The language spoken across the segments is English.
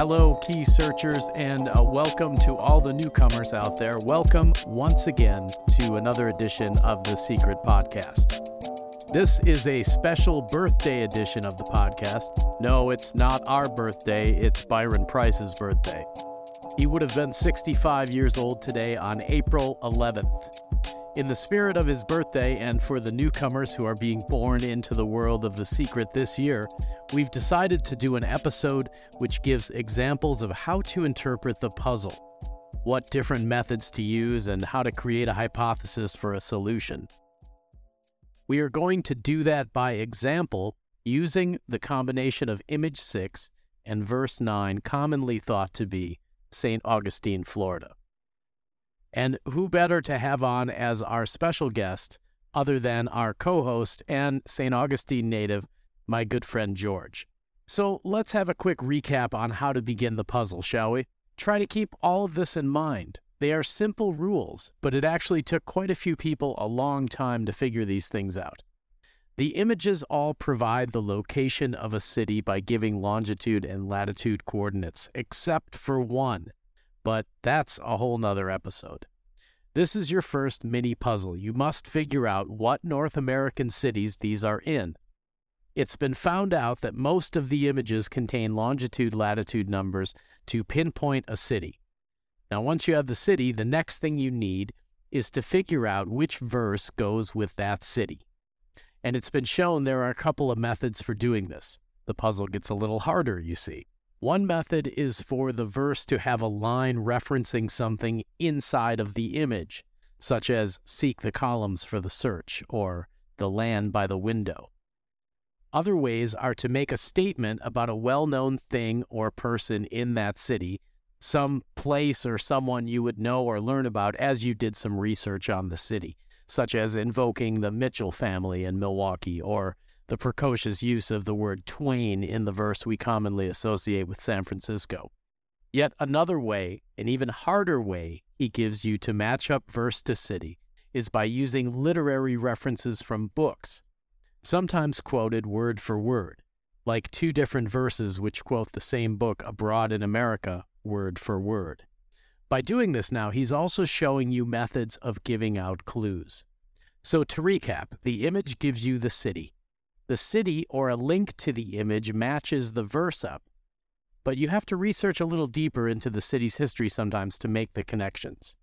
Hello, key searchers, and uh, welcome to all the newcomers out there. Welcome once again to another edition of the Secret Podcast. This is a special birthday edition of the podcast. No, it's not our birthday, it's Byron Preiss's birthday. He would have been 65 years old today on April 11th. In the spirit of his birthday, and for the newcomers who are being born into the world of The Secret this year, we've decided to do an episode which gives examples of how to interpret the puzzle, what different methods to use, and how to create a hypothesis for a solution. We are going to do that by example using the combination of image 6 and verse 9, commonly thought to be St. Augustine, Florida. And who better to have on as our special guest other than our co host and St. Augustine native, my good friend George? So let's have a quick recap on how to begin the puzzle, shall we? Try to keep all of this in mind. They are simple rules, but it actually took quite a few people a long time to figure these things out. The images all provide the location of a city by giving longitude and latitude coordinates, except for one but that's a whole nother episode. This is your first mini puzzle. You must figure out what North American cities these are in. It's been found out that most of the images contain longitude latitude numbers to pinpoint a city. Now, once you have the city, the next thing you need is to figure out which verse goes with that city. And it's been shown there are a couple of methods for doing this. The puzzle gets a little harder, you see. One method is for the verse to have a line referencing something inside of the image, such as seek the columns for the search or the land by the window. Other ways are to make a statement about a well known thing or person in that city, some place or someone you would know or learn about as you did some research on the city, such as invoking the Mitchell family in Milwaukee or the precocious use of the word twain in the verse we commonly associate with San Francisco. Yet another way, an even harder way, he gives you to match up verse to city is by using literary references from books, sometimes quoted word for word, like two different verses which quote the same book abroad in America word for word. By doing this now, he's also showing you methods of giving out clues. So to recap, the image gives you the city, the city or a link to the image matches the verse up. But you have to research a little deeper into the city's history sometimes to make the connections.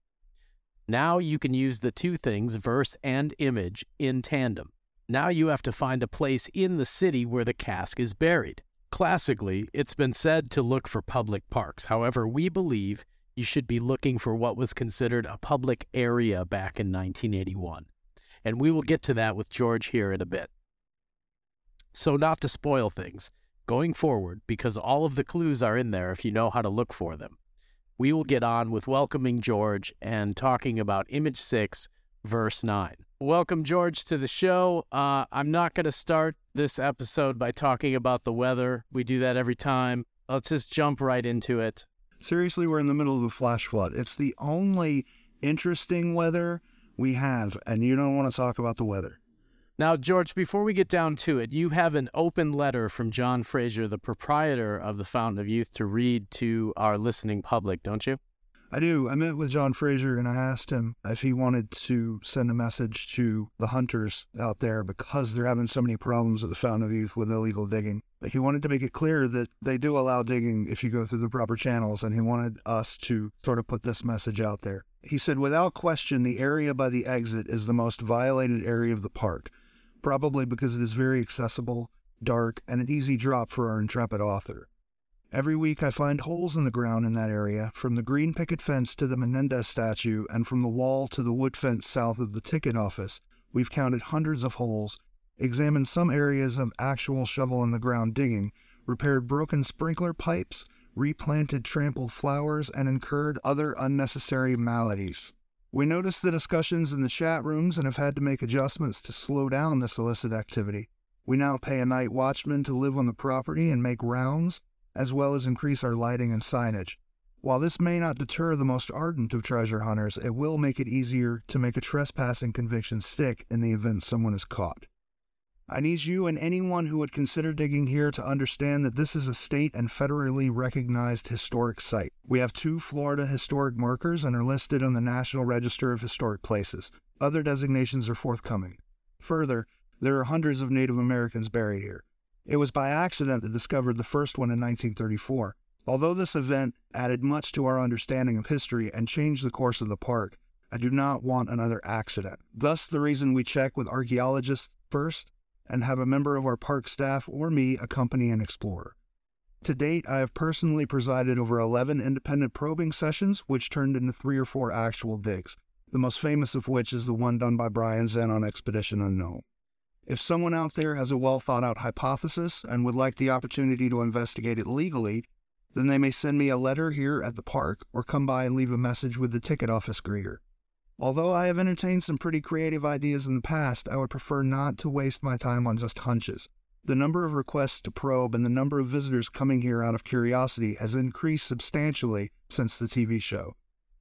Now you can use the two things, verse and image, in tandem. Now you have to find a place in the city where the cask is buried. Classically, it's been said to look for public parks. However, we believe you should be looking for what was considered a public area back in 1981. And we will get to that with George here in a bit. So, not to spoil things, going forward, because all of the clues are in there if you know how to look for them, we will get on with welcoming George and talking about image 6, verse 9. Welcome, George, to the show. Uh, I'm not going to start this episode by talking about the weather. We do that every time. Let's just jump right into it. Seriously, we're in the middle of a flash flood. It's the only interesting weather we have, and you don't want to talk about the weather. Now, George, before we get down to it, you have an open letter from John Fraser, the proprietor of the Fountain of Youth, to read to our listening public, don't you? I do. I met with John Fraser and I asked him if he wanted to send a message to the hunters out there because they're having so many problems at the Fountain of Youth with illegal digging. He wanted to make it clear that they do allow digging if you go through the proper channels, and he wanted us to sort of put this message out there. He said, without question, the area by the exit is the most violated area of the park probably because it is very accessible, dark, and an easy drop for our intrepid author. Every week I find holes in the ground in that area, from the green picket fence to the Menendez statue, and from the wall to the wood fence south of the ticket office. We've counted hundreds of holes, examined some areas of actual shovel in the ground digging, repaired broken sprinkler pipes, replanted trampled flowers, and incurred other unnecessary maladies. We noticed the discussions in the chat rooms and have had to make adjustments to slow down this illicit activity. We now pay a night watchman to live on the property and make rounds, as well as increase our lighting and signage. While this may not deter the most ardent of treasure hunters, it will make it easier to make a trespassing conviction stick in the event someone is caught. I need you and anyone who would consider digging here to understand that this is a state and federally recognized historic site. We have two Florida historic markers and are listed on the National Register of Historic Places. Other designations are forthcoming. Further, there are hundreds of Native Americans buried here. It was by accident that discovered the first one in 1934. Although this event added much to our understanding of history and changed the course of the park, I do not want another accident. Thus, the reason we check with archaeologists first and have a member of our park staff or me accompany an explorer. To date, I have personally presided over 11 independent probing sessions, which turned into three or four actual digs, the most famous of which is the one done by Brian Zen on Expedition Unknown. If someone out there has a well thought out hypothesis and would like the opportunity to investigate it legally, then they may send me a letter here at the park or come by and leave a message with the ticket office greeter. Although I have entertained some pretty creative ideas in the past, I would prefer not to waste my time on just hunches. The number of requests to probe and the number of visitors coming here out of curiosity has increased substantially since the TV show.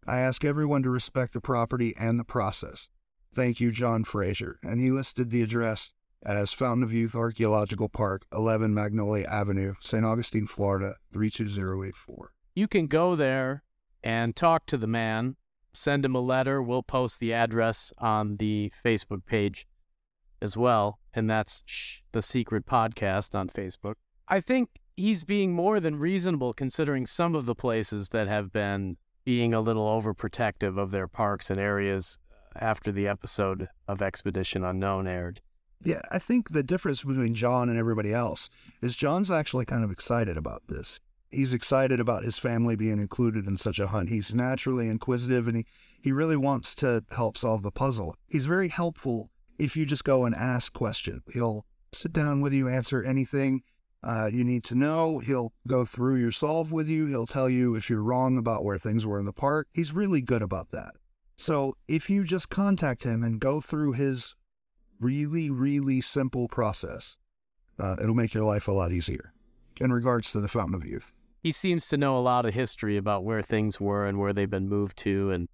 I ask everyone to respect the property and the process. Thank you, John Fraser. And he listed the address as Fountain of Youth Archaeological Park, 11 Magnolia Avenue, St. Augustine, Florida, 32084. You can go there and talk to the man send him a letter. We'll post the address on the Facebook page as well. And that's Shh, the Secret Podcast on Facebook. I think he's being more than reasonable considering some of the places that have been being a little overprotective of their parks and areas after the episode of Expedition Unknown aired. Yeah, I think the difference between John and everybody else is John's actually kind of excited about this he's excited about his family being included in such a hunt. He's naturally inquisitive and he, he really wants to help solve the puzzle. He's very helpful if you just go and ask questions. He'll sit down with you, answer anything uh, you need to know. He'll go through your solve with you. He'll tell you if you're wrong about where things were in the park. He's really good about that. So if you just contact him and go through his really, really simple process, uh, it'll make your life a lot easier in regards to the Fountain of Youth he seems to know a lot of history about where things were and where they've been moved to, and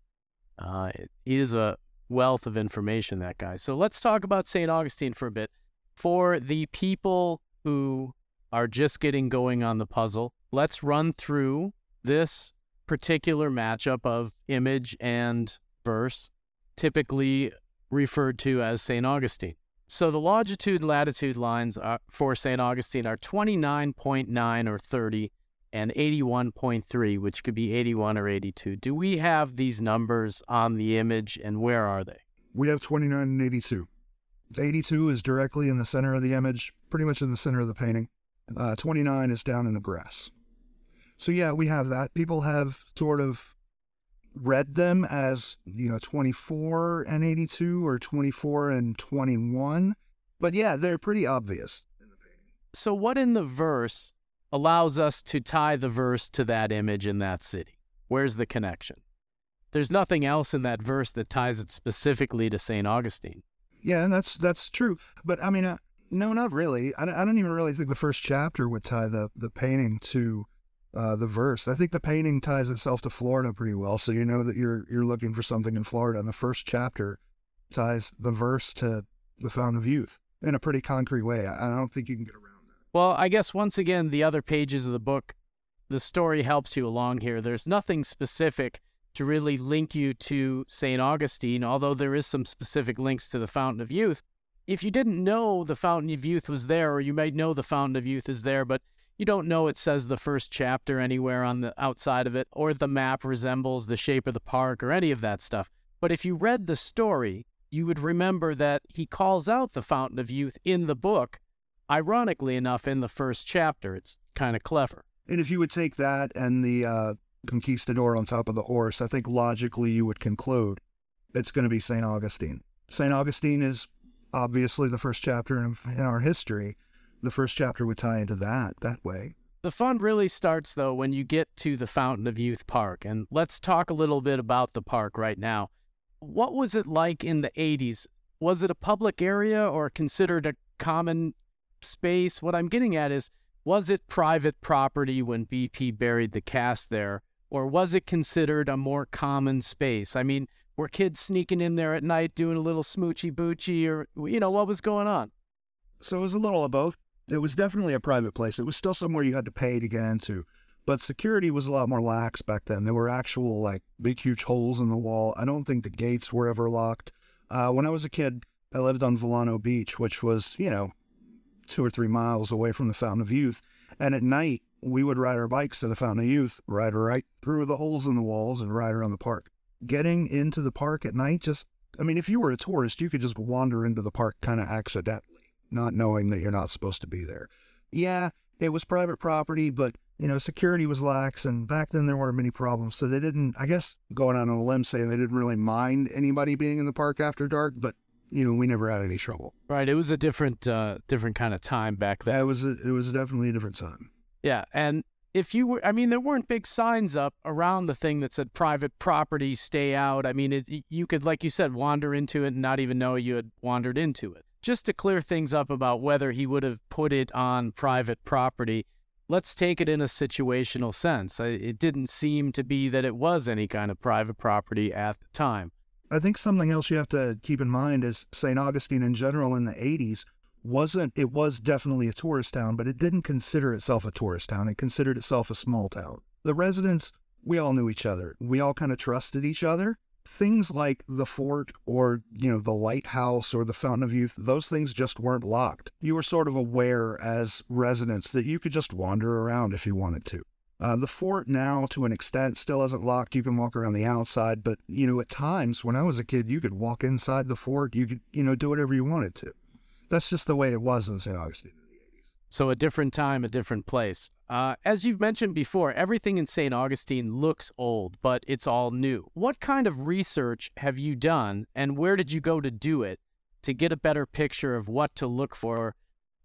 uh, he is a wealth of information. That guy. So let's talk about St. Augustine for a bit. For the people who are just getting going on the puzzle, let's run through this particular matchup of image and verse, typically referred to as St. Augustine. So the longitude and latitude lines are, for St. Augustine are 29.9 or 30 and 81.3, which could be 81 or 82. Do we have these numbers on the image and where are they? We have 29 and 82. 82 is directly in the center of the image, pretty much in the center of the painting. Uh, 29 is down in the grass. So, yeah, we have that. People have sort of read them as, you know, 24 and 82 or 24 and 21. But yeah, they're pretty obvious. So, what in the verse allows us to tie the verse to that image in that city. Where's the connection? There's nothing else in that verse that ties it specifically to St. Augustine. Yeah, and that's that's true. But I mean, uh, no, not really. I, I don't even really think the first chapter would tie the, the painting to uh, the verse. I think the painting ties itself to Florida pretty well, so you know that you're you're looking for something in Florida. And the first chapter ties the verse to the Fountain of Youth in a pretty concrete way. I, I don't think you can get around. Well, I guess once again, the other pages of the book, the story helps you along here. There's nothing specific to really link you to St. Augustine, although there is some specific links to the Fountain of Youth. If you didn't know the Fountain of Youth was there, or you might know the Fountain of Youth is there, but you don't know it says the first chapter anywhere on the outside of it, or the map resembles the shape of the park, or any of that stuff. But if you read the story, you would remember that he calls out the Fountain of Youth in the book ironically enough, in the first chapter. It's kind of clever. And if you would take that and the uh, conquistador on top of the horse, I think logically you would conclude it's going to be St. Augustine. St. Augustine is obviously the first chapter in, in our history. The first chapter would tie into that that way. The fun really starts, though, when you get to the Fountain of Youth Park. And let's talk a little bit about the park right now. What was it like in the 80s? Was it a public area or considered a common space. What I'm getting at is was it private property when BP buried the cast there, or was it considered a more common space? I mean, were kids sneaking in there at night doing a little smoochy boochy, or, you know, what was going on? So it was a little of both. It was definitely a private place. It was still somewhere you had to pay to get into, but security was a lot more lax back then. There were actual like big, huge holes in the wall. I don't think the gates were ever locked. Uh, when I was a kid, I lived on Vilano Beach, which was, you know, two or three miles away from the Fountain of Youth. And at night, we would ride our bikes to the Fountain of Youth, ride right through the holes in the walls and ride around the park. Getting into the park at night, just, I mean, if you were a tourist, you could just wander into the park kind of accidentally, not knowing that you're not supposed to be there. Yeah, it was private property, but, you know, security was lax, and back then there weren't many problems. So they didn't, I guess, going out on a limb saying they didn't really mind anybody being in the park after dark, but you know, we never had any trouble. Right. It was a different, uh, different kind of time back then. That was a, it was definitely a different time. Yeah, and if you were, I mean, there weren't big signs up around the thing that said private property, stay out. I mean, it, you could, like you said, wander into it and not even know you had wandered into it. Just to clear things up about whether he would have put it on private property, let's take it in a situational sense. It didn't seem to be that it was any kind of private property at the time. I think something else you have to keep in mind is St. Augustine in general in the 80s wasn't it was definitely a tourist town, but it didn't consider itself a tourist town. It considered itself a small town. The residents, we all knew each other. We all kind of trusted each other. Things like the fort or, you know, the lighthouse or the fountain of youth, those things just weren't locked. You were sort of aware as residents that you could just wander around if you wanted to. Uh, the fort now, to an extent, still isn't locked. You can walk around the outside, but you know, at times when I was a kid, you could walk inside the fort. You could, you know, do whatever you wanted to that's just the way it was in St. Augustine in the 80s. So a different time, a different place. Uh, as you've mentioned before, everything in St. Augustine looks old, but it's all new. What kind of research have you done, and where did you go to do it to get a better picture of what to look for?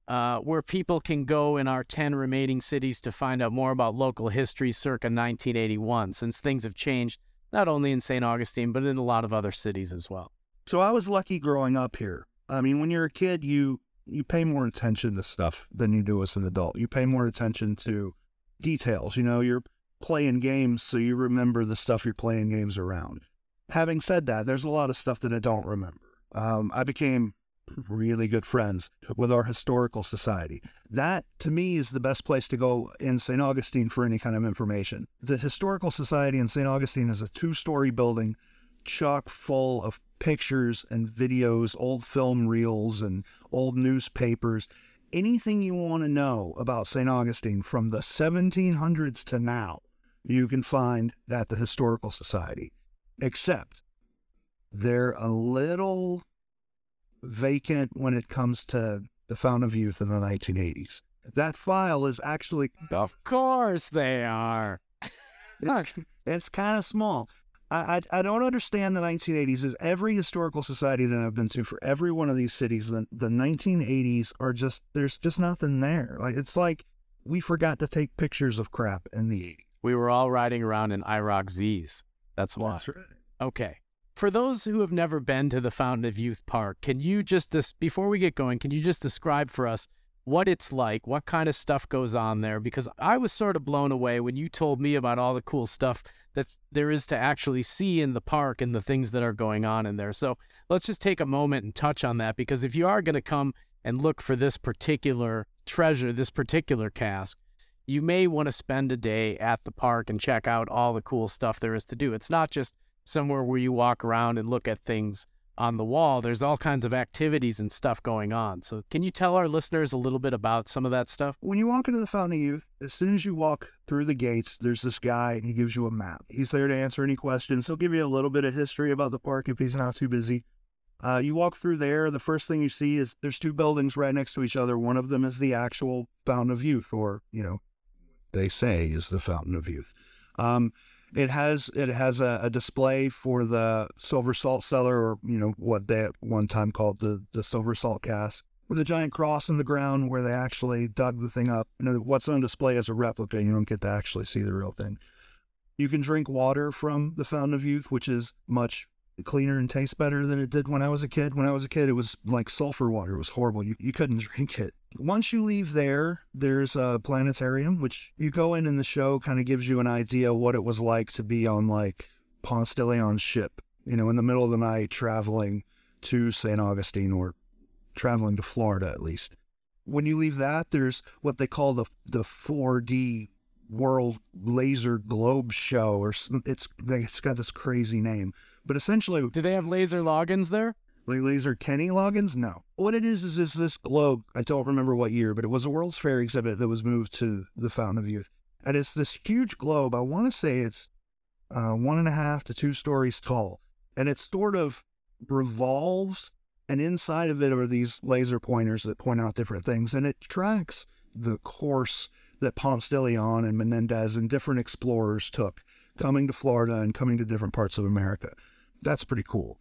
Uh, where people can go in our 10 remaining cities to find out more about local history circa 1981, since things have changed not only in St. Augustine, but in a lot of other cities as well. So I was lucky growing up here. I mean, when you're a kid, you you pay more attention to stuff than you do as an adult. You pay more attention to details. You know, you're playing games, so you remember the stuff you're playing games around. Having said that, there's a lot of stuff that I don't remember. Um, I became really good friends with our historical society. That, to me, is the best place to go in St. Augustine for any kind of information. The Historical Society in St. Augustine is a two story building chock full of pictures and videos, old film reels and old newspapers. Anything you want to know about St. Augustine from the 1700s to now, you can find at the Historical Society. Except they're a little vacant when it comes to the Fountain of Youth in the 1980s. That file is actually. Of course they are. it's, it's kind of small. I, I, I don't understand the 1980s. Is every historical society that I've been to for every one of these cities, the, the 1980s are just there's just nothing there. Like it's like we forgot to take pictures of crap in the 80s. We were all riding around in IROC Z's. That's why. That's right. Okay. For those who have never been to the Fountain of Youth Park, can you just before we get going, can you just describe for us what it's like, what kind of stuff goes on there? Because I was sort of blown away when you told me about all the cool stuff that there is to actually see in the park and the things that are going on in there. So let's just take a moment and touch on that because if you are going to come and look for this particular treasure, this particular cask, you may want to spend a day at the park and check out all the cool stuff there is to do. It's not just somewhere where you walk around and look at things on the wall. There's all kinds of activities and stuff going on. So, can you tell our listeners a little bit about some of that stuff? When you walk into the Fountain of Youth, as soon as you walk through the gates, there's this guy and he gives you a map. He's there to answer any questions. He'll give you a little bit of history about the park if he's not too busy. Uh, you walk through there, the first thing you see is there's two buildings right next to each other. One of them is the actual Fountain of Youth, or, you know, they say is the Fountain of Youth. Um, it has it has a, a, display for the silver salt cellar, or you know what they at one time called the the silver salt cask, with a giant cross in the ground where they actually dug the thing up. You know what's on display is a replica. You don't get to actually see the real thing. You can drink water from the Fountain of Youth, which is much cleaner and tastes better than it did when I was a kid. When I was a kid, it was like sulfur water. It was horrible. You, you couldn't drink it. Once you leave there, there's a planetarium, which you go in and the show kind of gives you an idea what it was like to be on like Ponce de Leon's ship, you know, in the middle of the night traveling to St. Augustine or traveling to Florida at least. When you leave that, there's what they call the the 4D World Laser Globe Show, or it's it's got this crazy name. But essentially, do they have laser Loggins there? Laser Kenny Loggins? No. What it is is, is this globe. I don't remember what year, but it was a World's Fair exhibit that was moved to the Fountain of Youth, and it's this huge globe. I want to say it's uh, one and a half to two stories tall, and it sort of revolves, and inside of it are these laser pointers that point out different things, and it tracks the course that Ponce de Leon and Menendez and different explorers took coming to Florida and coming to different parts of America. That's pretty cool.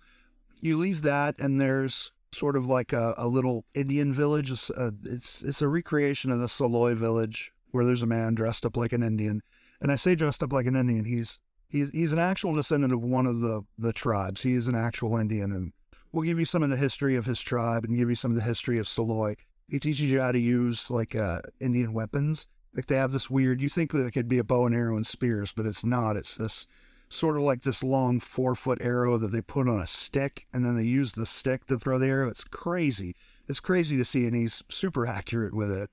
You leave that, and there's sort of like a, a little Indian village. It's a, it's, it's a recreation of the Seloy village where there's a man dressed up like an Indian. And I say dressed up like an Indian. He's he's he's an actual descendant of one of the the tribes. He is an actual Indian, and we'll give you some of the history of his tribe and give you some of the history of Seloy. He teaches you how to use like uh, Indian weapons like they have this weird, you think that it could be a bow and arrow and spears, but it's not. It's this sort of like this long four foot arrow that they put on a stick and then they use the stick to throw the arrow. It's crazy. It's crazy to see, and he's super accurate with it.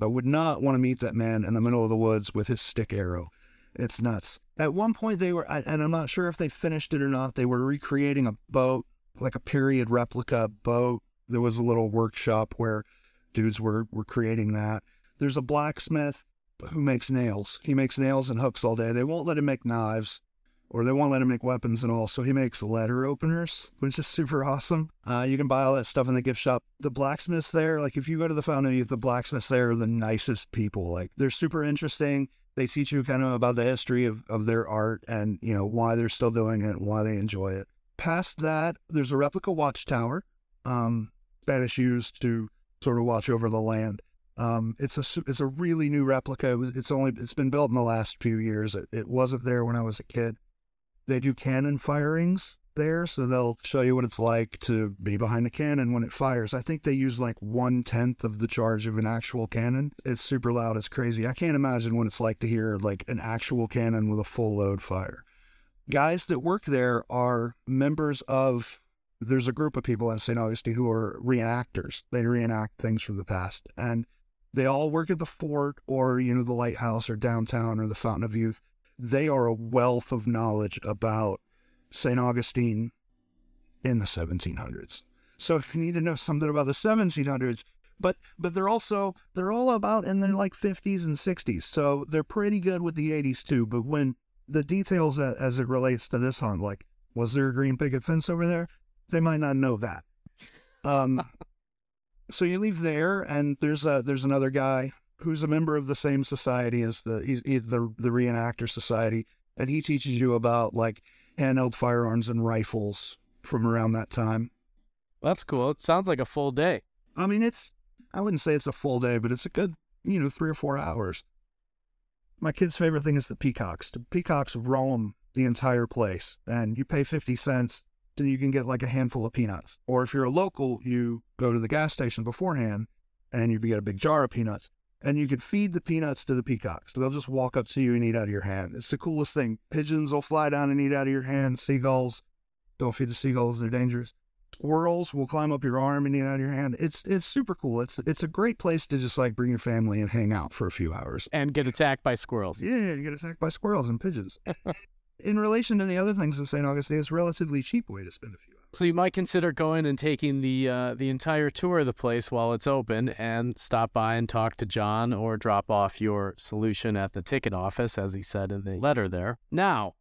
I would not want to meet that man in the middle of the woods with his stick arrow. It's nuts. At one point, they were, and I'm not sure if they finished it or not, they were recreating a boat, like a period replica boat. There was a little workshop where dudes were, were creating that. There's a blacksmith who makes nails. He makes nails and hooks all day. They won't let him make knives or they won't let him make weapons at all. So he makes letter openers, which is super awesome. Uh, you can buy all that stuff in the gift shop. The blacksmiths there, like if you go to the Fountain of Youth, the blacksmiths there are the nicest people. Like they're super interesting. They teach you kind of about the history of, of their art and, you know, why they're still doing it, and why they enjoy it. Past that, there's a replica watchtower, um, Spanish used to sort of watch over the land. Um, it's a it's a really new replica. It's only it's been built in the last few years. It, it wasn't there when I was a kid. They do cannon firings there, so they'll show you what it's like to be behind a cannon when it fires. I think they use like one tenth of the charge of an actual cannon. It's super loud. It's crazy. I can't imagine what it's like to hear like an actual cannon with a full load fire. Guys that work there are members of there's a group of people in St. Augustine who are reenactors. They reenact things from the past. And they all work at the fort or, you know, the lighthouse or downtown or the Fountain of Youth. They are a wealth of knowledge about St. Augustine in the 1700s. So if you need to know something about the 1700s, but but they're also they're all about in their like 50s and 60s. So they're pretty good with the 80s too. But when the details as it relates to this hunt, like was there a green picket fence over there? They might not know that. Um, so you leave there, and there's a there's another guy who's a member of the same society as the he's, he's the the reenactor society, and he teaches you about like handheld firearms and rifles from around that time. That's cool. It sounds like a full day. I mean, it's I wouldn't say it's a full day, but it's a good you know three or four hours. My kid's favorite thing is the peacocks. The peacocks roam the entire place, and you pay fifty cents and you can get like a handful of peanuts. Or if you're a local, you go to the gas station beforehand and you get a big jar of peanuts. And you could feed the peanuts to the peacocks. They'll just walk up to you and eat out of your hand. It's the coolest thing. Pigeons will fly down and eat out of your hand. Seagulls, don't feed the seagulls, they're dangerous. Squirrels will climb up your arm and eat out of your hand. It's it's super cool. It's it's a great place to just like bring your family and hang out for a few hours. And get attacked by squirrels. Yeah, you get attacked by squirrels and pigeons. in relation to the other things in St. Augustine, it's a relatively cheap way to spend a few. So you might consider going and taking the uh, the entire tour of the place while it's open, and stop by and talk to John, or drop off your solution at the ticket office, as he said in the letter there. Now,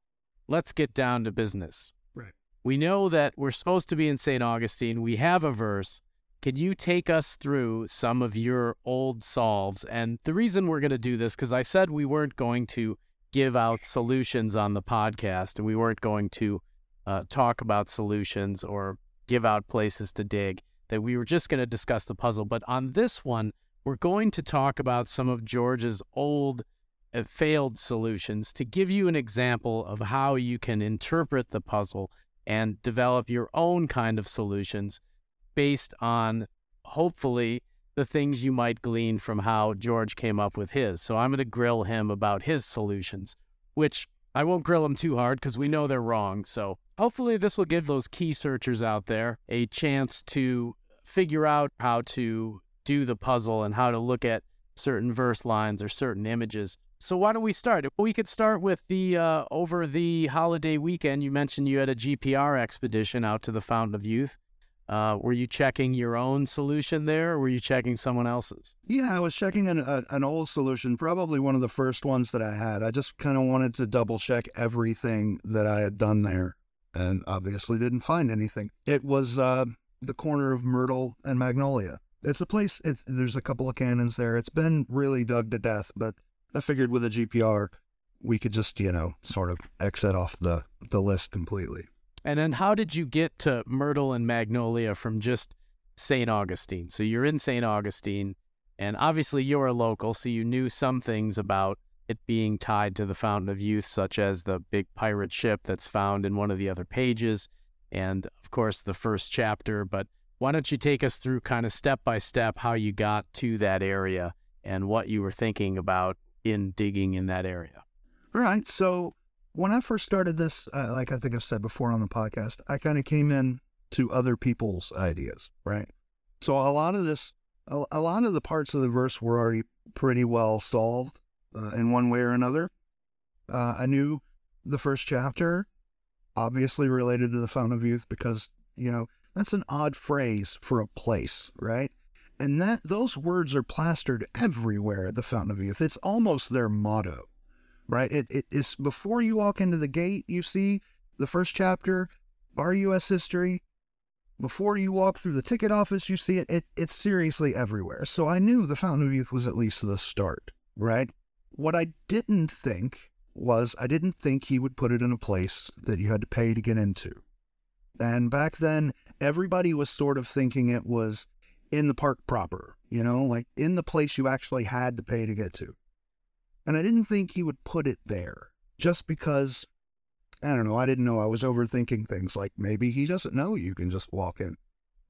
let's get down to business. Right. We know that we're supposed to be in St. Augustine. We have a verse. Can you take us through some of your old solves? And the reason we're going to do this, because I said we weren't going to give out solutions on the podcast, and we weren't going to uh, talk about solutions or give out places to dig. That we were just going to discuss the puzzle. But on this one, we're going to talk about some of George's old uh, failed solutions to give you an example of how you can interpret the puzzle and develop your own kind of solutions based on hopefully the things you might glean from how George came up with his. So I'm going to grill him about his solutions, which I won't grill him too hard because we know they're wrong. So hopefully this will give those key searchers out there a chance to figure out how to do the puzzle and how to look at certain verse lines or certain images. So why don't we start? We could start with the uh, over the holiday weekend. You mentioned you had a GPR expedition out to the Fountain of Youth. Uh, were you checking your own solution there, or were you checking someone else's? Yeah, I was checking an, a, an old solution, probably one of the first ones that I had. I just kind of wanted to double check everything that I had done there, and obviously didn't find anything. It was uh, the corner of Myrtle and Magnolia. It's a place. There's a couple of cannons there. It's been really dug to death, but I figured with a GPR, we could just you know sort of exit off the the list completely. And then how did you get to Myrtle and Magnolia from just St. Augustine? So you're in St. Augustine, and obviously you're a local, so you knew some things about it being tied to the Fountain of Youth, such as the big pirate ship that's found in one of the other pages, and of course the first chapter. But why don't you take us through kind of step by step how you got to that area and what you were thinking about in digging in that area? All right. So when I first started this, uh, like I think I've said before on the podcast, I kind of came in to other people's ideas, right? So a lot of this, a, a lot of the parts of the verse were already pretty well solved uh, in one way or another. Uh, I knew the first chapter, obviously related to the Fountain of Youth, because you know that's an odd phrase for a place, right? And that those words are plastered everywhere at the Fountain of Youth. It's almost their motto right? It, it is before you walk into the gate, you see the first chapter, our U.S. history. Before you walk through the ticket office, you see it. it. It's seriously everywhere. So I knew the Fountain of Youth was at least the start, right? What I didn't think was I didn't think he would put it in a place that you had to pay to get into. And back then, everybody was sort of thinking it was in the park proper, you know, like in the place you actually had to pay to get to. And I didn't think he would put it there just because, I don't know, I didn't know I was overthinking things like maybe he doesn't know you can just walk in.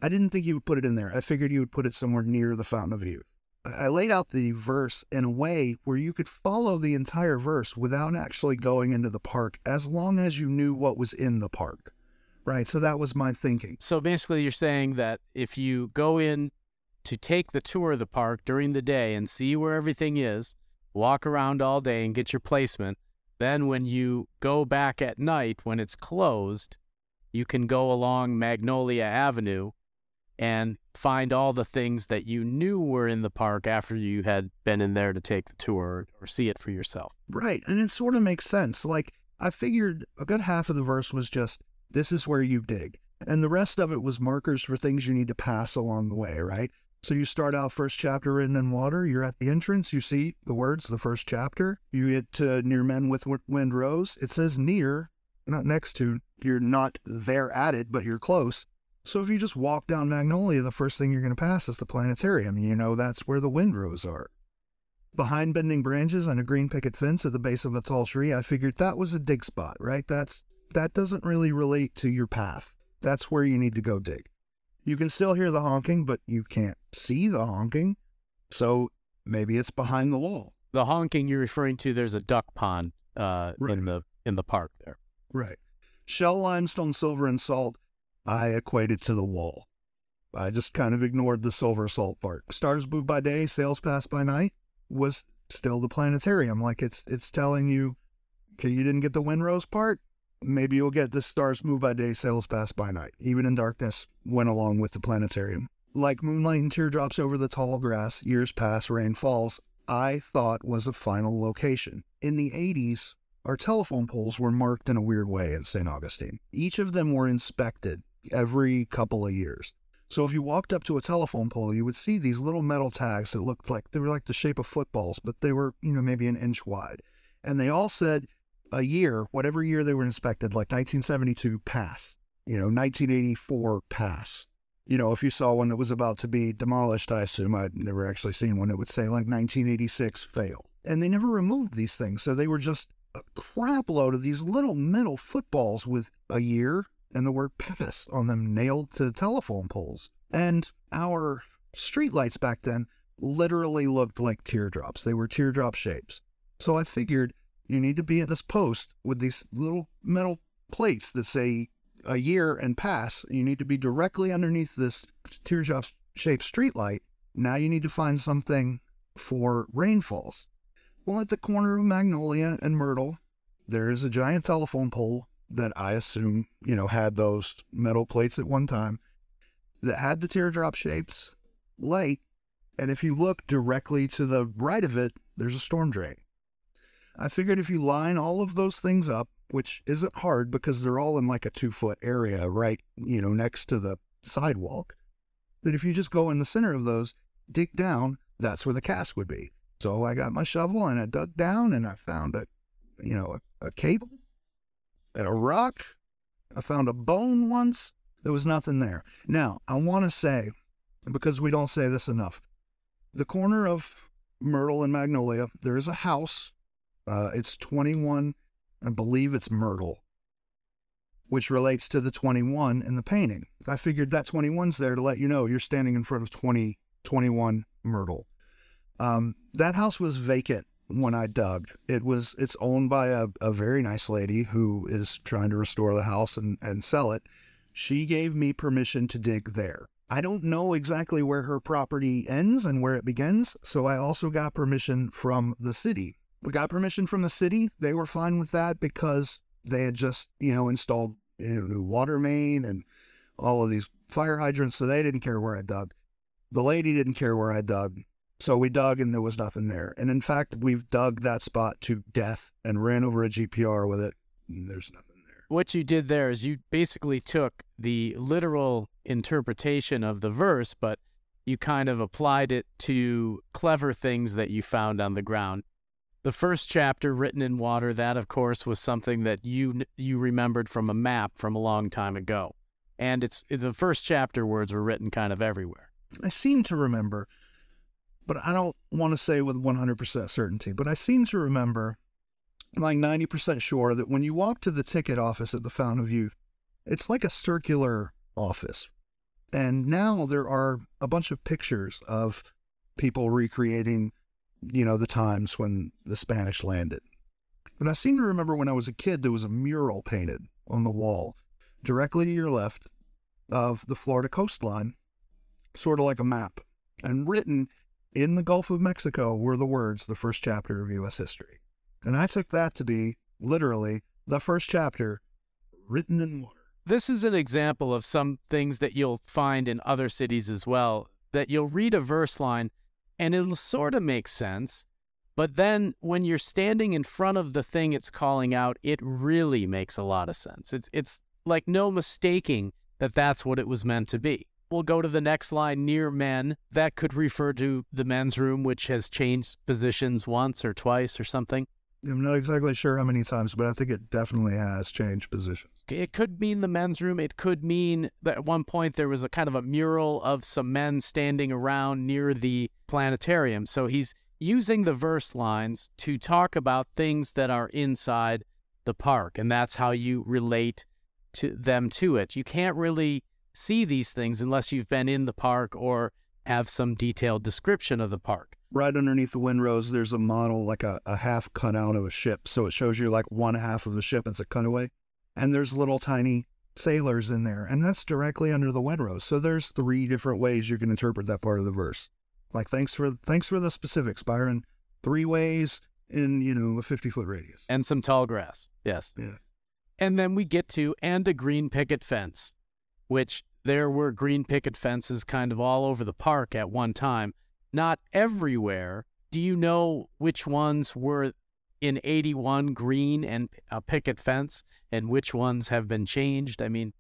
I didn't think he would put it in there. I figured he would put it somewhere near the Fountain of Youth. I laid out the verse in a way where you could follow the entire verse without actually going into the park as long as you knew what was in the park. Right. So that was my thinking. So basically, you're saying that if you go in to take the tour of the park during the day and see where everything is, walk around all day and get your placement. Then, when you go back at night when it's closed, you can go along Magnolia Avenue and find all the things that you knew were in the park after you had been in there to take the tour or see it for yourself. Right. And it sort of makes sense. Like, I figured a good half of the verse was just, this is where you dig. And the rest of it was markers for things you need to pass along the way, right? So you start out first chapter written in water. You're at the entrance. You see the words, the first chapter. You get to near men with wind rose. It says near, not next to. You're not there at it, but you're close. So if you just walk down Magnolia, the first thing you're going to pass is the planetarium. You know that's where the windroses are. Behind bending branches and a green picket fence at the base of a tall tree, I figured that was a dig spot, right? That's that doesn't really relate to your path. That's where you need to go dig. You can still hear the honking, but you can't see the honking. So maybe it's behind the wall. The honking you're referring to, there's a duck pond uh, right. in the in the park there. Right. Shell limestone, silver, and salt, I equated to the wall. I just kind of ignored the silver salt part. Stars move by day, sails pass by night was still the planetarium. Like it's it's telling you, okay, you didn't get the windrose part maybe you'll get the stars move by day, sails pass by night. Even in darkness, went along with the planetarium. Like moonlight and teardrops over the tall grass, years pass, rain falls, I thought was a final location. In the 80s, our telephone poles were marked in a weird way in St. Augustine. Each of them were inspected every couple of years. So if you walked up to a telephone pole, you would see these little metal tags that looked like they were like the shape of footballs, but they were, you know, maybe an inch wide. And they all said a year, whatever year they were inspected, like 1972, pass. You know, 1984, pass. You know, if you saw one that was about to be demolished, I assume I'd never actually seen one that would say like 1986, fail. And they never removed these things. So they were just a crap load of these little metal footballs with a year and the word pass on them nailed to telephone poles. And our streetlights back then literally looked like teardrops. They were teardrop shapes. So I figured you need to be at this post with these little metal plates that say a year and pass. You need to be directly underneath this teardrop shaped streetlight Now you need to find something for rainfalls. Well, at the corner of Magnolia and Myrtle, there is a giant telephone pole that I assume, you know, had those metal plates at one time that had the teardrop shapes light. And if you look directly to the right of it, there's a storm drain. I figured if you line all of those things up, which isn't hard because they're all in like a two foot area, right, you know, next to the sidewalk, that if you just go in the center of those, dig down, that's where the cask would be. So I got my shovel and I dug down and I found a, you know, a, a cable and a rock. I found a bone once. There was nothing there. Now, I want to say, because we don't say this enough, the corner of Myrtle and Magnolia, there is a house. Uh, it's 21, I believe it's Myrtle, which relates to the 21 in the painting. I figured that 21's there to let you know you're standing in front of 20, 21 Myrtle. Um, that house was vacant when I dug. It was it's owned by a, a very nice lady who is trying to restore the house and, and sell it. She gave me permission to dig there. I don't know exactly where her property ends and where it begins, so I also got permission from the city. We got permission from the city. They were fine with that because they had just, you know, installed a new water main and all of these fire hydrants, so they didn't care where I dug. The lady didn't care where I dug. So we dug and there was nothing there. And in fact, we've dug that spot to death and ran over a GPR with it. And there's nothing there. What you did there is you basically took the literal interpretation of the verse, but you kind of applied it to clever things that you found on the ground. The first chapter written in water, that of course was something that you you remembered from a map from a long time ago. And it's the first chapter words were written kind of everywhere. I seem to remember but I don't want to say with 100% certainty. But I seem to remember, like 90% sure, that when you walk to the ticket office at the Fountain of Youth, it's like a circular office. And now there are a bunch of pictures of people recreating, you know, the times when the Spanish landed. But I seem to remember when I was a kid, there was a mural painted on the wall directly to your left of the Florida coastline, sort of like a map, and written in the Gulf of Mexico were the words, the first chapter of U.S. history. And I took that to be literally the first chapter written in water. This is an example of some things that you'll find in other cities as well, that you'll read a verse line and it'll sort of make sense. But then when you're standing in front of the thing it's calling out, it really makes a lot of sense. It's, it's like no mistaking that that's what it was meant to be. We'll go to the next line near men. That could refer to the men's room, which has changed positions once or twice or something. I'm not exactly sure how many times, but I think it definitely has changed positions. It could mean the men's room. It could mean that at one point there was a kind of a mural of some men standing around near the planetarium. So he's using the verse lines to talk about things that are inside the park, and that's how you relate to them to it. You can't really see these things unless you've been in the park or have some detailed description of the park. Right underneath the windroses, there's a model, like a, a half cutout of a ship. So it shows you like one half of the ship. It's a cutaway. And there's little tiny sailors in there. And that's directly under the windroses. So there's three different ways you can interpret that part of the verse. Like, thanks for thanks for the specifics, Byron. Three ways in, you know, a 50 foot radius. And some tall grass. Yes. Yeah. And then we get to, and a green picket fence which there were green picket fences kind of all over the park at one time. Not everywhere. Do you know which ones were in 81 green and a picket fence and which ones have been changed? I mean,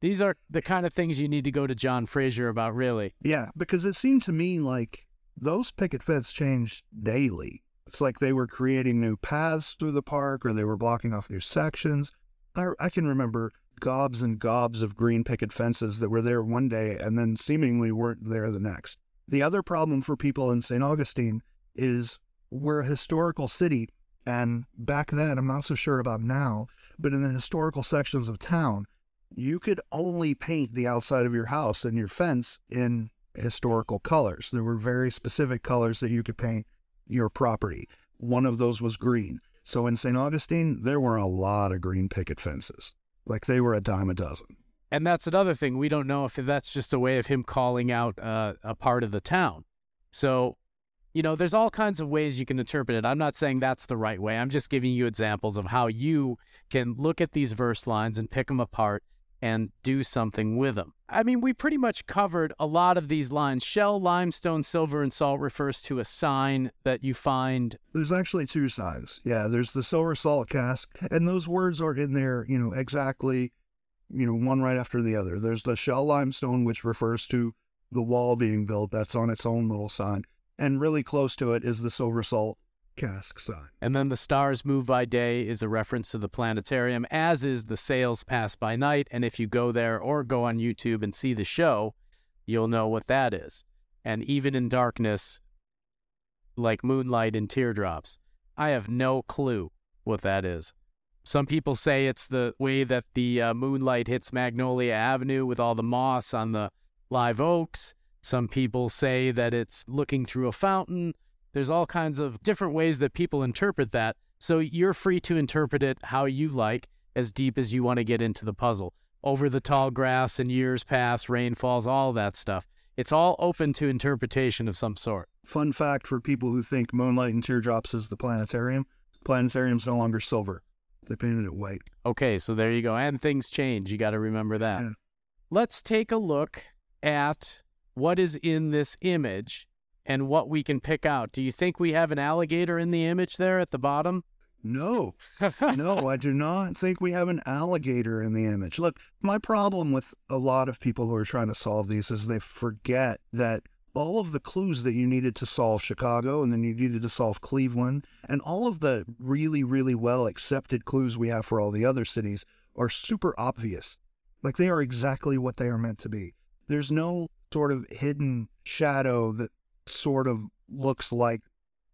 these are the kind of things you need to go to John Fraser about, really. Yeah, because it seemed to me like those picket fences changed daily. It's like they were creating new paths through the park or they were blocking off new sections. I, I can remember gobs and gobs of green picket fences that were there one day and then seemingly weren't there the next. The other problem for people in St. Augustine is we're a historical city. And back then, I'm not so sure about now, but in the historical sections of town, you could only paint the outside of your house and your fence in historical colors. There were very specific colors that you could paint your property. One of those was green. So in St. Augustine, there were a lot of green picket fences. Like they were a dime a dozen. And that's another thing. We don't know if that's just a way of him calling out uh, a part of the town. So, you know, there's all kinds of ways you can interpret it. I'm not saying that's the right way. I'm just giving you examples of how you can look at these verse lines and pick them apart and do something with them. I mean, we pretty much covered a lot of these lines. Shell, limestone, silver, and salt refers to a sign that you find. There's actually two signs. Yeah, there's the silver salt cask, and those words are in there, you know, exactly, you know, one right after the other. There's the shell limestone, which refers to the wall being built. That's on its own little sign. And really close to it is the silver salt And then the stars move by day is a reference to the planetarium, as is the sails pass by night. And if you go there or go on YouTube and see the show, you'll know what that is. And even in darkness, like moonlight and teardrops, I have no clue what that is. Some people say it's the way that the uh, moonlight hits Magnolia Avenue with all the moss on the live oaks. Some people say that it's looking through a fountain. There's all kinds of different ways that people interpret that. So you're free to interpret it how you like, as deep as you want to get into the puzzle. Over the tall grass and years pass, rain falls, all that stuff. It's all open to interpretation of some sort. Fun fact for people who think Moonlight and Teardrops is the planetarium planetarium's no longer silver. They painted it white. Okay, so there you go. And things change. You got to remember that. Yeah. Let's take a look at what is in this image and what we can pick out. Do you think we have an alligator in the image there at the bottom? No, no, I do not think we have an alligator in the image. Look, my problem with a lot of people who are trying to solve these is they forget that all of the clues that you needed to solve Chicago and then you needed to solve Cleveland and all of the really, really well accepted clues we have for all the other cities are super obvious. Like they are exactly what they are meant to be. There's no sort of hidden shadow that sort of looks like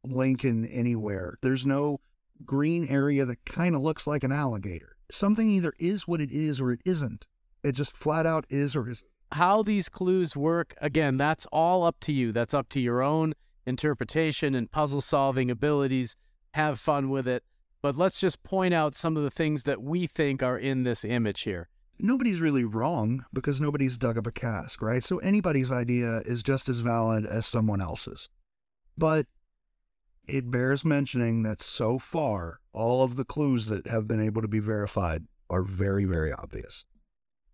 Lincoln anywhere. There's no green area that kind of looks like an alligator. Something either is what it is or it isn't. It just flat out is or isn't. How these clues work, again, that's all up to you. That's up to your own interpretation and puzzle solving abilities. Have fun with it. But let's just point out some of the things that we think are in this image here. Nobody's really wrong because nobody's dug up a cask, right? So anybody's idea is just as valid as someone else's. But it bears mentioning that so far, all of the clues that have been able to be verified are very, very obvious.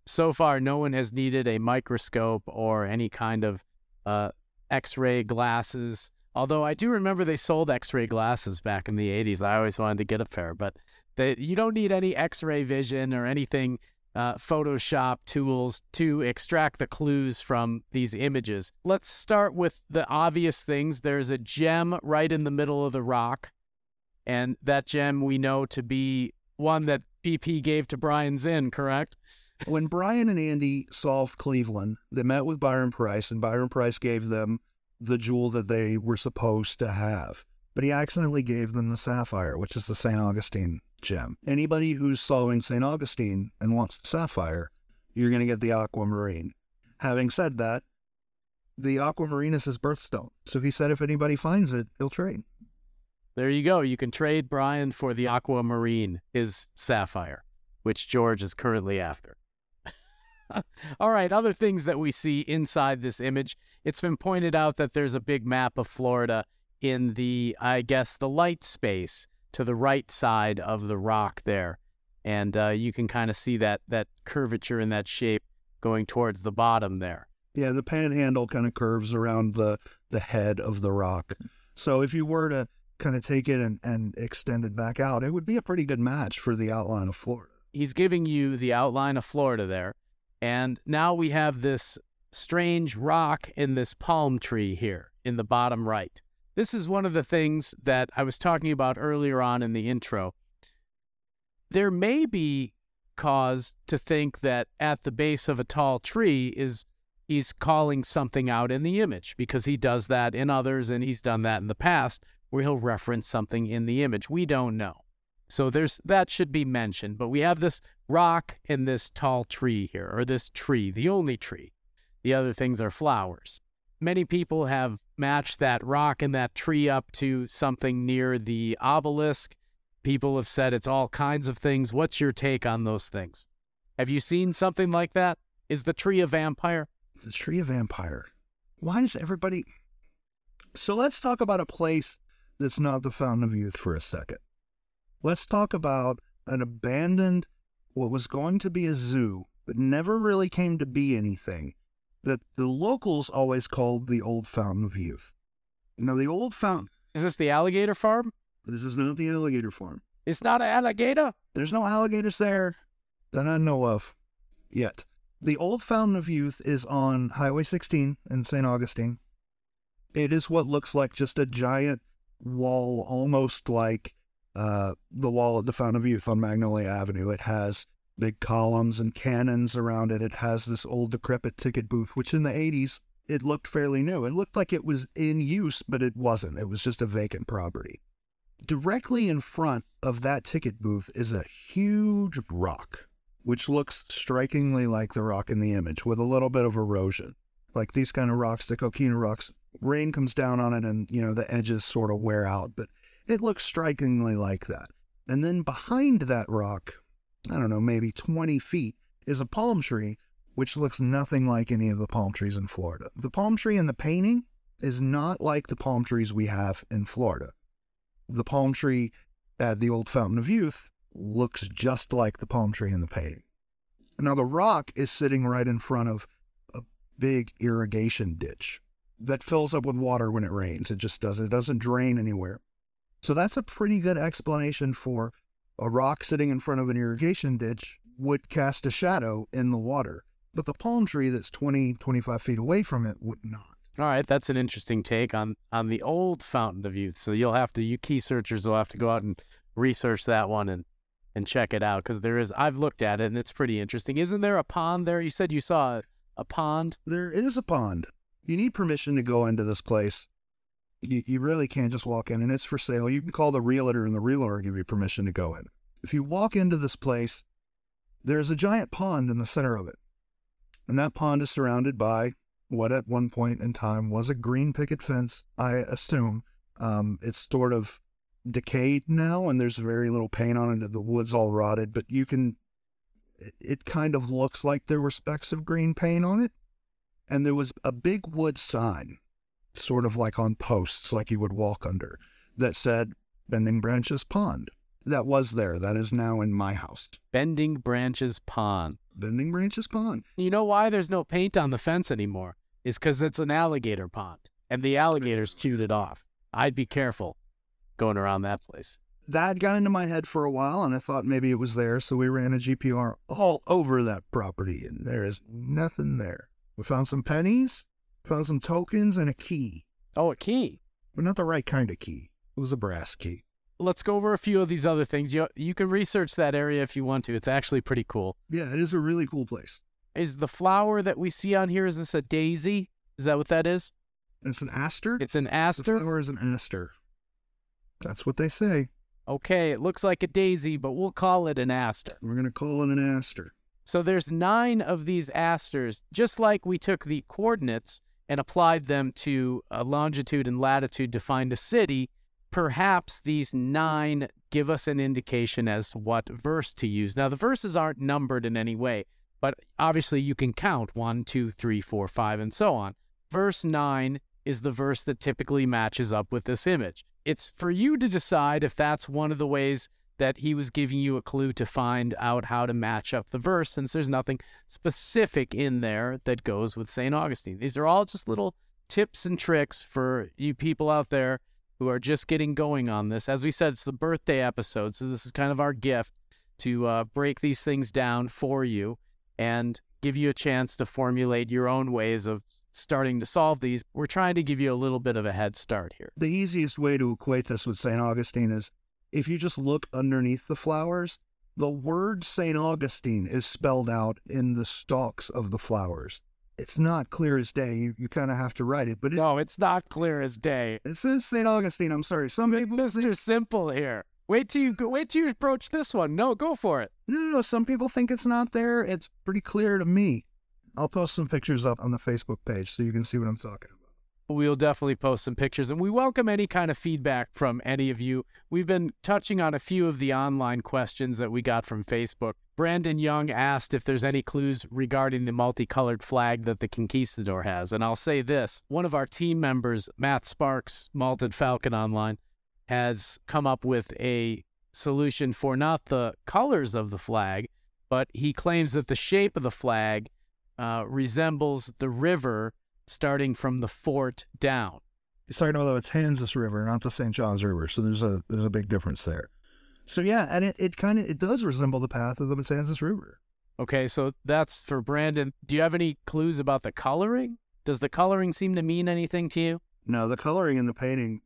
So far, no one has needed a microscope or any kind of uh, x ray glasses. Although I do remember they sold x ray glasses back in the 80s. I always wanted to get a pair, but they, you don't need any x ray vision or anything uh, Photoshop tools to extract the clues from these images. Let's start with the obvious things. There's a gem right in the middle of the rock, and that gem we know to be one that BP gave to Brian Zinn, correct? when Brian and Andy solved Cleveland, they met with Byron Preiss, and Byron Preiss gave them the jewel that they were supposed to have. But he accidentally gave them the sapphire, which is the St. Augustine gem. Anybody who's solving St. Augustine and wants the sapphire, you're going to get the aquamarine. Having said that, the aquamarine is his birthstone. So he said if anybody finds it, he'll trade. There you go. You can trade Brian for the aquamarine, his sapphire, which George is currently after. All right, other things that we see inside this image. It's been pointed out that there's a big map of Florida in the, I guess, the light space to the right side of the rock there. And uh, you can kind of see that, that curvature and that shape going towards the bottom there. Yeah, the panhandle kind of curves around the, the head of the rock. So if you were to kind of take it and, and extend it back out, it would be a pretty good match for the outline of Florida. He's giving you the outline of Florida there. And now we have this strange rock in this palm tree here in the bottom right. This is one of the things that I was talking about earlier on in the intro. There may be cause to think that at the base of a tall tree is he's calling something out in the image because he does that in others and he's done that in the past where he'll reference something in the image. We don't know. So there's that should be mentioned, but we have this rock and this tall tree here or this tree, the only tree. The other things are flowers. Many people have matched that rock and that tree up to something near the obelisk. People have said it's all kinds of things. What's your take on those things? Have you seen something like that? Is the tree a vampire? The tree a vampire. Why does everybody. So let's talk about a place that's not the Fountain of Youth for a second. Let's talk about an abandoned, what was going to be a zoo, but never really came to be anything, that the locals always called the Old Fountain of Youth. Now, the Old Fountain, Is this the alligator farm? this is not the alligator farm. It's not an alligator. There's no alligators there that I know of yet. The Old Fountain of Youth is on Highway 16 in St. Augustine. It is what looks like just a giant wall, almost like uh, the wall at the Fountain of Youth on Magnolia Avenue. It has big columns and cannons around it. It has this old decrepit ticket booth, which in the 80s, it looked fairly new. It looked like it was in use, but it wasn't. It was just a vacant property. Directly in front of that ticket booth is a huge rock, which looks strikingly like the rock in the image with a little bit of erosion. Like these kind of rocks, the coquina rocks, rain comes down on it and, you know, the edges sort of wear out, but it looks strikingly like that. And then behind that rock, I don't know, maybe 20 feet, is a palm tree, which looks nothing like any of the palm trees in Florida. The palm tree in the painting is not like the palm trees we have in Florida. The palm tree at the old Fountain of Youth looks just like the palm tree in the painting. Now, the rock is sitting right in front of a big irrigation ditch that fills up with water when it rains. It just does. It doesn't drain anywhere. So that's a pretty good explanation for a rock sitting in front of an irrigation ditch would cast a shadow in the water. But the palm tree that's 20, 25 feet away from it would not. All right, that's an interesting take on on the old Fountain of Youth. So you'll have to, you key searchers will have to go out and research that one and and check it out because there is. I've looked at it and it's pretty interesting. Isn't there a pond there? You said you saw a, a pond. There is a pond. You need permission to go into this place. You, you really can't just walk in, and it's for sale. You can call the realtor, and the realtor will give you permission to go in. If you walk into this place, there's a giant pond in the center of it. And that pond is surrounded by what at one point in time was a green picket fence, I assume. Um, it's sort of decayed now, and there's very little paint on it. The wood's all rotted, but you can. It, it kind of looks like there were specks of green paint on it. And there was a big wood sign, sort of like on posts, like you would walk under, that said Bending Branches Pond. That was there. That is now in my house. Bending Branches Pond. Bending Branches Pond. You know why there's no paint on the fence anymore? Is because it's an alligator pond and the alligators chewed it off. I'd be careful going around that place. That got into my head for a while, and I thought maybe it was there, so we ran a GPR all over that property, and there is nothing there. We found some pennies, found some tokens, and a key. Oh, a key. But not the right kind of key. It was a brass key. Let's go over a few of these other things. You you can research that area if you want to. It's actually pretty cool. Yeah, it is a really cool place. Is the flower that we see on here is this a daisy? Is that what that is? It's an aster. It's an The aster. flower is an aster. That's what they say. Okay, it looks like a daisy, but we'll call it an aster. We're going to call it an aster. So there's nine of these asters, just like we took the coordinates and applied them to a longitude and latitude to find a city. Perhaps these nine give us an indication as to what verse to use. Now, the verses aren't numbered in any way, but obviously you can count one, two, three, four, five, and so on. Verse nine is the verse that typically matches up with this image. It's for you to decide if that's one of the ways that he was giving you a clue to find out how to match up the verse, since there's nothing specific in there that goes with St. Augustine. These are all just little tips and tricks for you people out there who are just getting going on this. As we said, it's the birthday episode, so this is kind of our gift to uh, break these things down for you and give you a chance to formulate your own ways of starting to solve these. We're trying to give you a little bit of a head start here. The easiest way to equate this with St. Augustine is if you just look underneath the flowers, the word St. Augustine is spelled out in the stalks of the flowers. It's not clear as day. You, you kind of have to write it, but it, No, it's not clear as day. it says St. Augustine. I'm sorry. Some people Mr. Simple here. Wait till you go, wait till you approach this one. No, go for it. No, no, no. Some people think it's not there. It's pretty clear to me. I'll post some pictures up on the Facebook page so you can see what I'm talking about. We'll definitely post some pictures and we welcome any kind of feedback from any of you. We've been touching on a few of the online questions that we got from Facebook. Brandon Young asked if there's any clues regarding the multicolored flag that the Conquistador has. And I'll say this one of our team members, Matt Sparks, Malted Falcon Online, has come up with a solution for not the colors of the flag, but he claims that the shape of the flag uh, resembles the river starting from the fort down. He's talking about the Matanzas River, not the St. Johns River. So there's a there's a big difference there. So yeah, and it, it kind of it does resemble the path of the Matanzas River. Okay, so that's for Brandon. Do you have any clues about the coloring? Does the coloring seem to mean anything to you? No, the coloring in the painting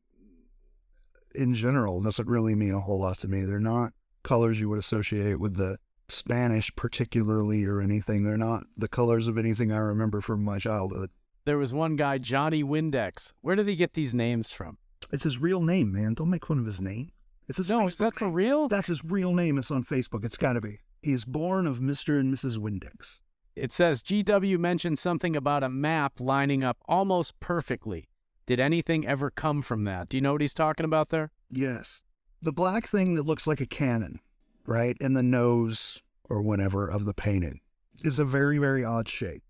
in general doesn't really mean a whole lot to me. They're not colors you would associate with the Spanish particularly or anything. They're not the colors of anything I remember from my childhood. There was one guy, Johnny Windex. Where did he get these names from? It's his real name, man. Don't make fun of his name. It's his No, Facebook is that for name. real? That's his real name. It's on Facebook. It's got to be. He is born of Mr. and Mrs. Windex. It says GW mentioned something about a map lining up almost perfectly. Did anything ever come from that? Do you know what he's talking about there? Yes. The black thing that looks like a cannon, right, in the nose or whatever of the painting is a very, very odd shape.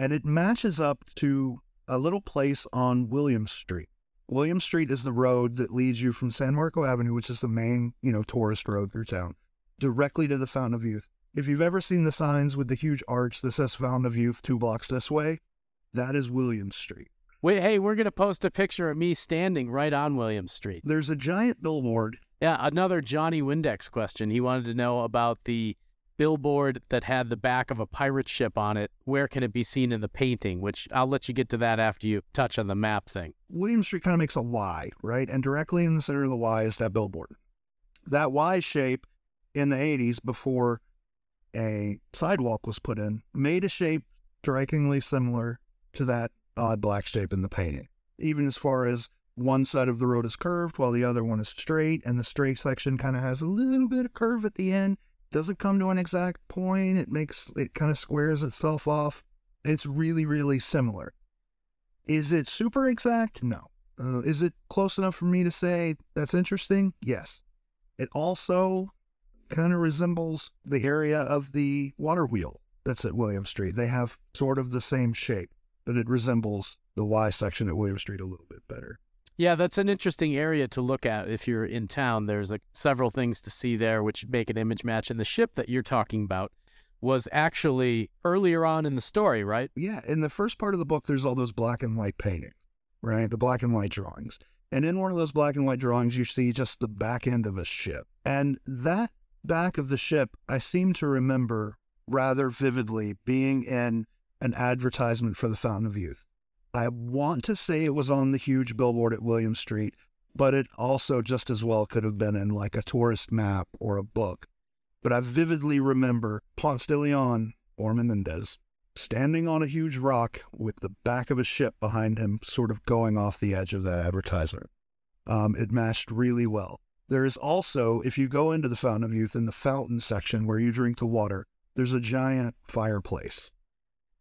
And it matches up to a little place on William Street. William Street is the road that leads you from San Marco Avenue, which is the main, you know, tourist road through town, directly to the Fountain of Youth. If you've ever seen the signs with the huge arch that says Fountain of Youth two blocks this way, that is William Street. Wait, hey, we're going to post a picture of me standing right on William Street. There's a giant billboard Yeah, another Johnny Windex question. He wanted to know about the billboard that had the back of a pirate ship on it. Where can it be seen in the painting? Which I'll let you get to that after you touch on the map thing. William Street kind of makes a Y, right? And directly in the center of the Y is that billboard. That Y shape in the 80s, before a sidewalk was put in, made a shape strikingly similar to that odd black shape in the painting. Even as far as one side of the road is curved while the other one is straight, and the straight section kind of has a little bit of curve at the end. Doesn't come to an exact point. It makes it kind of squares itself off. It's really, really similar. Is it super exact? No. Uh, is it close enough for me to say that's interesting? Yes. It also kind of resembles the area of the water wheel that's at William Street. They have sort of the same shape, but it resembles the Y section at William Street a little bit better. Yeah, that's an interesting area to look at if you're in town. There's like several things to see there which make an image match. And the ship that you're talking about was actually earlier on in the story, right? Yeah, in the first part of the book, there's all those black and white paintings, right? The black and white drawings. And in one of those black and white drawings, you see just the back end of a ship. And that back of the ship, I seem to remember rather vividly being in an advertisement for the Fountain of Youth. I want to say it was on the huge billboard at William Street, but it also just as well could have been in like a tourist map or a book. But I vividly remember Ponce de Leon, or Menendez, standing on a huge rock with the back of a ship behind him, sort of going off the edge of that advertisement. Um, it matched really well. There is also, if you go into the Fountain of Youth in the fountain section where you drink the water, there's a giant fireplace.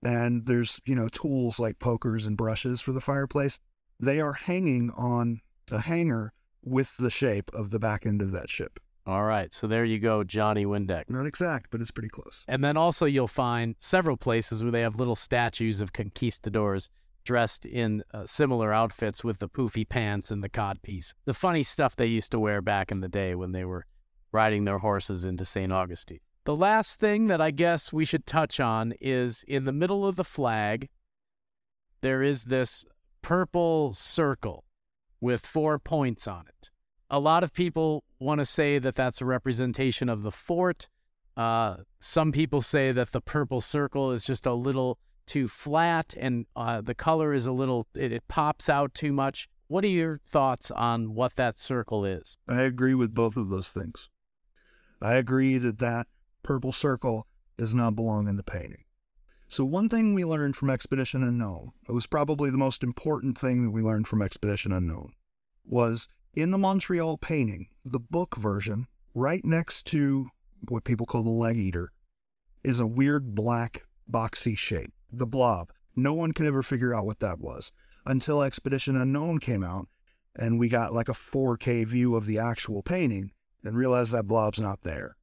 And there's, you know, tools like pokers and brushes for the fireplace. They are hanging on a hanger with the shape of the back end of that ship. All right, so there you go, Johnny Windex. Not exact, but it's pretty close. And then also you'll find several places where they have little statues of conquistadors dressed in uh, similar outfits with the poofy pants and the codpiece. The funny stuff they used to wear back in the day when they were riding their horses into St. Augustine. The last thing that I guess we should touch on is in the middle of the flag, there is this purple circle with four points on it. A lot of people want to say that that's a representation of the fort. Uh, some people say that the purple circle is just a little too flat and uh, the color is a little, it, it pops out too much. What are your thoughts on what that circle is? I agree with both of those things. I agree that that purple circle does not belong in the painting. So, one thing we learned from Expedition Unknown, it was probably the most important thing that we learned from Expedition Unknown, was in the Montreal painting, the book version, right next to what people call the leg eater, is a weird black boxy shape, the blob. No one could ever figure out what that was. until Expedition Unknown came out and we got like a 4K view of the actual painting and realized that blob's not there,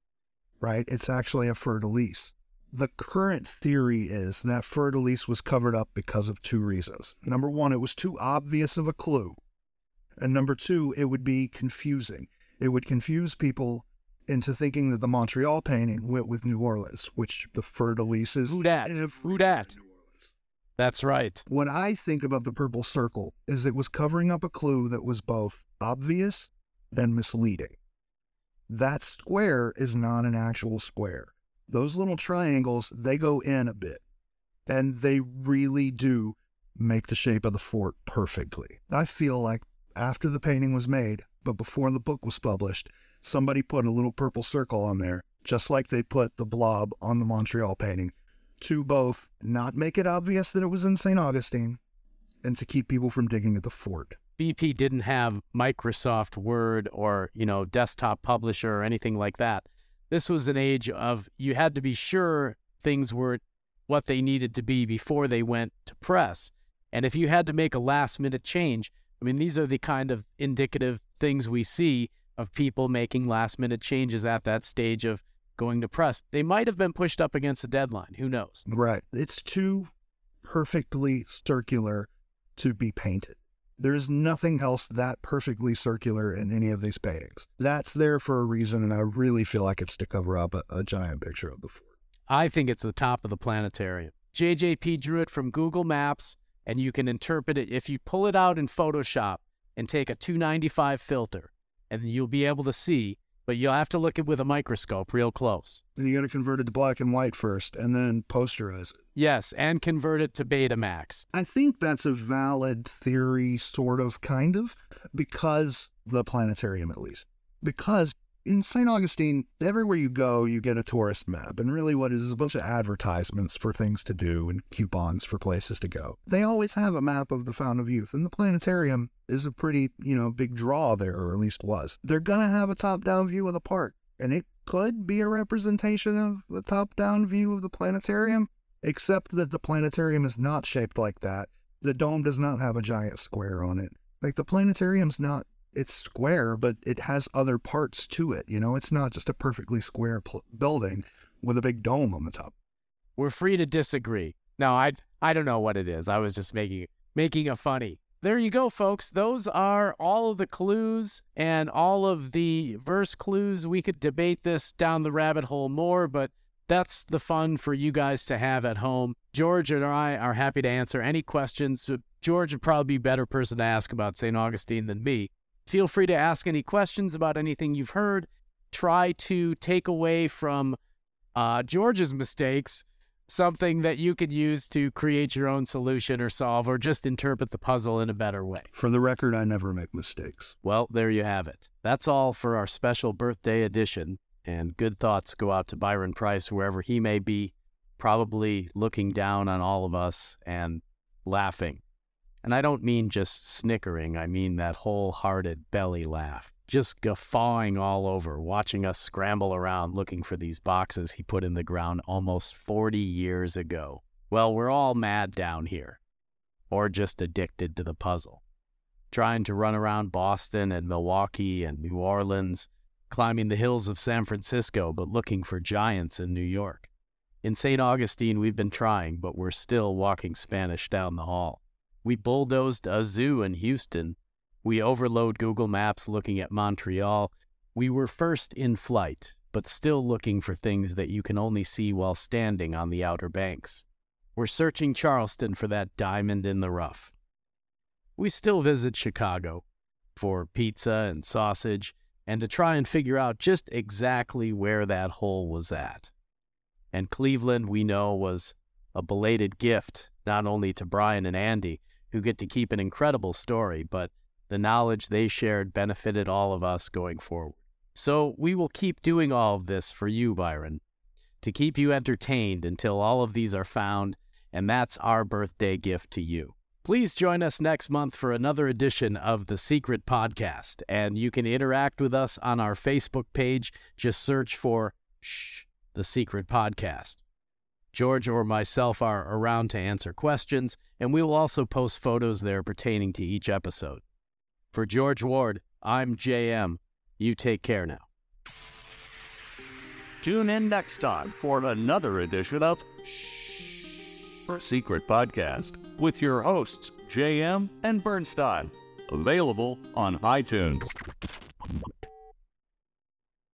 right? It's actually a fleur de lis. The current theory is that fleur de lis was covered up because of two reasons. Number one, it was too obvious of a clue. And number two, it would be confusing. It would confuse people into thinking that the Montreal painting went with New Orleans, which the fleur de lis is. Who dat? Who dat? That's right. What I think about the purple circle is it was covering up a clue that was both obvious and misleading. That square is not an actual square. Those little triangles, they go in a bit, and they really do make the shape of the fort perfectly. I feel like after the painting was made, but before the book was published, somebody put a little purple circle on there, just like they put the blob on the Montreal painting, to both not make it obvious that it was in St. Augustine and to keep people from digging at the fort. BP didn't have Microsoft Word or, you know, desktop publisher or anything like that. This was an age of you had to be sure things were what they needed to be before they went to press. And if you had to make a last minute change, I mean, these are the kind of indicative things we see of people making last minute changes at that stage of going to press. They might have been pushed up against a deadline. Who knows? Right. It's too perfectly circular to be painted. There's nothing else that perfectly circular in any of these paintings. That's there for a reason, and I really feel like it's to cover up a, a giant picture of the fort. I think it's the top of the planetarium. JJP drew it from Google Maps, and you can interpret it if you pull it out in Photoshop and take a 295 filter, and you'll be able to see but you'll have to look at with a microscope real close. And you got to convert it to black and white first and then posterize it. Yes, and convert it to Betamax. I think that's a valid theory, sort of, kind of, because the planetarium at least. Because in St. Augustine, everywhere you go, you get a tourist map. And really, what is a bunch of advertisements for things to do and coupons for places to go. They always have a map of the Fountain of Youth, and the planetarium is a pretty, you know, big draw there, or at least was. They're going to have a top down view of the park, and it could be a representation of the top down view of the planetarium, except that the planetarium is not shaped like that. The dome does not have a giant square on it. Like the planetarium's not it's square, but it has other parts to it. You know, it's not just a perfectly square pl- building with a big dome on the top. We're free to disagree. No, I I don't know what it is. I was just making making a funny. There you go, folks. Those are all of the clues and all of the verse clues. We could debate this down the rabbit hole more, but that's the fun for you guys to have at home. George and I are happy to answer any questions. George would probably be a better person to ask about St. Augustine than me. Feel free to ask any questions about anything you've heard. Try to take away from uh, George's mistakes something that you could use to create your own solution or solve or just interpret the puzzle in a better way. For the record, I never make mistakes. Well, there you have it. That's all for our special birthday edition. And good thoughts go out to Byron Preiss, wherever he may be, probably looking down on all of us and laughing and I don't mean just snickering, I mean that wholehearted belly laugh, just guffawing all over, watching us scramble around looking for these boxes he put in the ground almost 40 years ago. Well, we're all mad down here, or just addicted to the puzzle. Trying to run around Boston and Milwaukee and New Orleans, climbing the hills of San Francisco, but looking for giants in New York. In St. Augustine, we've been trying, but we're still walking Spanish down the hall. We bulldozed a zoo in Houston. We overload Google Maps looking at Montreal. We were first in flight, but still looking for things that you can only see while standing on the Outer Banks. We're searching Charleston for that diamond in the rough. We still visit Chicago for pizza and sausage and to try and figure out just exactly where that hole was at. And Cleveland, we know, was a belated gift not only to Brian and Andy, who get to keep an incredible story, but the knowledge they shared benefited all of us going forward. So we will keep doing all of this for you, Byron, to keep you entertained until all of these are found, and that's our birthday gift to you. Please join us next month for another edition of The Secret Podcast, and you can interact with us on our Facebook page. Just search for Shh, The Secret Podcast. George or myself are around to answer questions, and we will also post photos there pertaining to each episode. For George Ward, I'm JM. You take care now. Tune in next time for another edition of Shh! Secret Podcast with your hosts, JM and Bernstein. Available on iTunes.